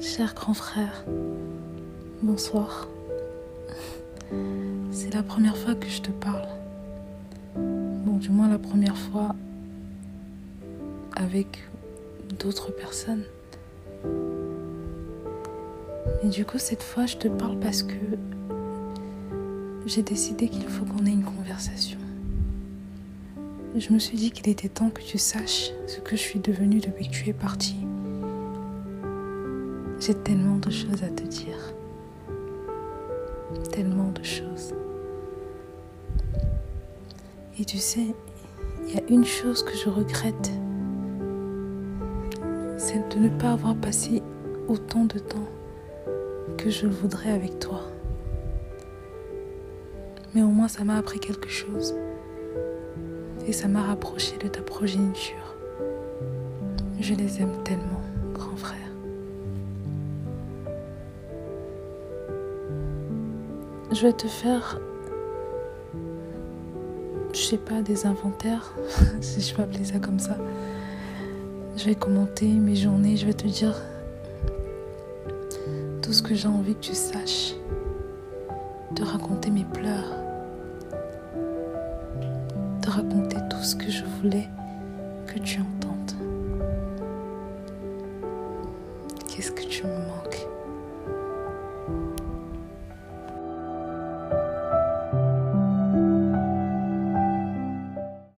Cher grand frère, bonsoir. C'est la première fois que je te parle. Bon, du moins la première fois avec d'autres personnes. Et du coup, cette fois, je te parle parce que j'ai décidé qu'il faut qu'on ait une conversation. Je me suis dit qu'il était temps que tu saches ce que je suis devenue depuis que tu es parti. J'ai tellement de choses à te dire. Tellement de choses. Et tu sais, il y a une chose que je regrette, c'est de ne pas avoir passé autant de temps que je le voudrais avec toi. Mais au moins ça m'a appris quelque chose. Et ça m'a rapproché de ta progéniture. Je les aime tellement, grand frère. je vais te faire, je sais pas, des inventaires, si je peux appeler ça comme ça. Je vais commenter mes journées, je vais te dire tout ce que j'ai envie que tu saches, te raconter mes pleurs, te raconter tout ce que je voulais que tu entendes. Qu'est-ce que tu me manques?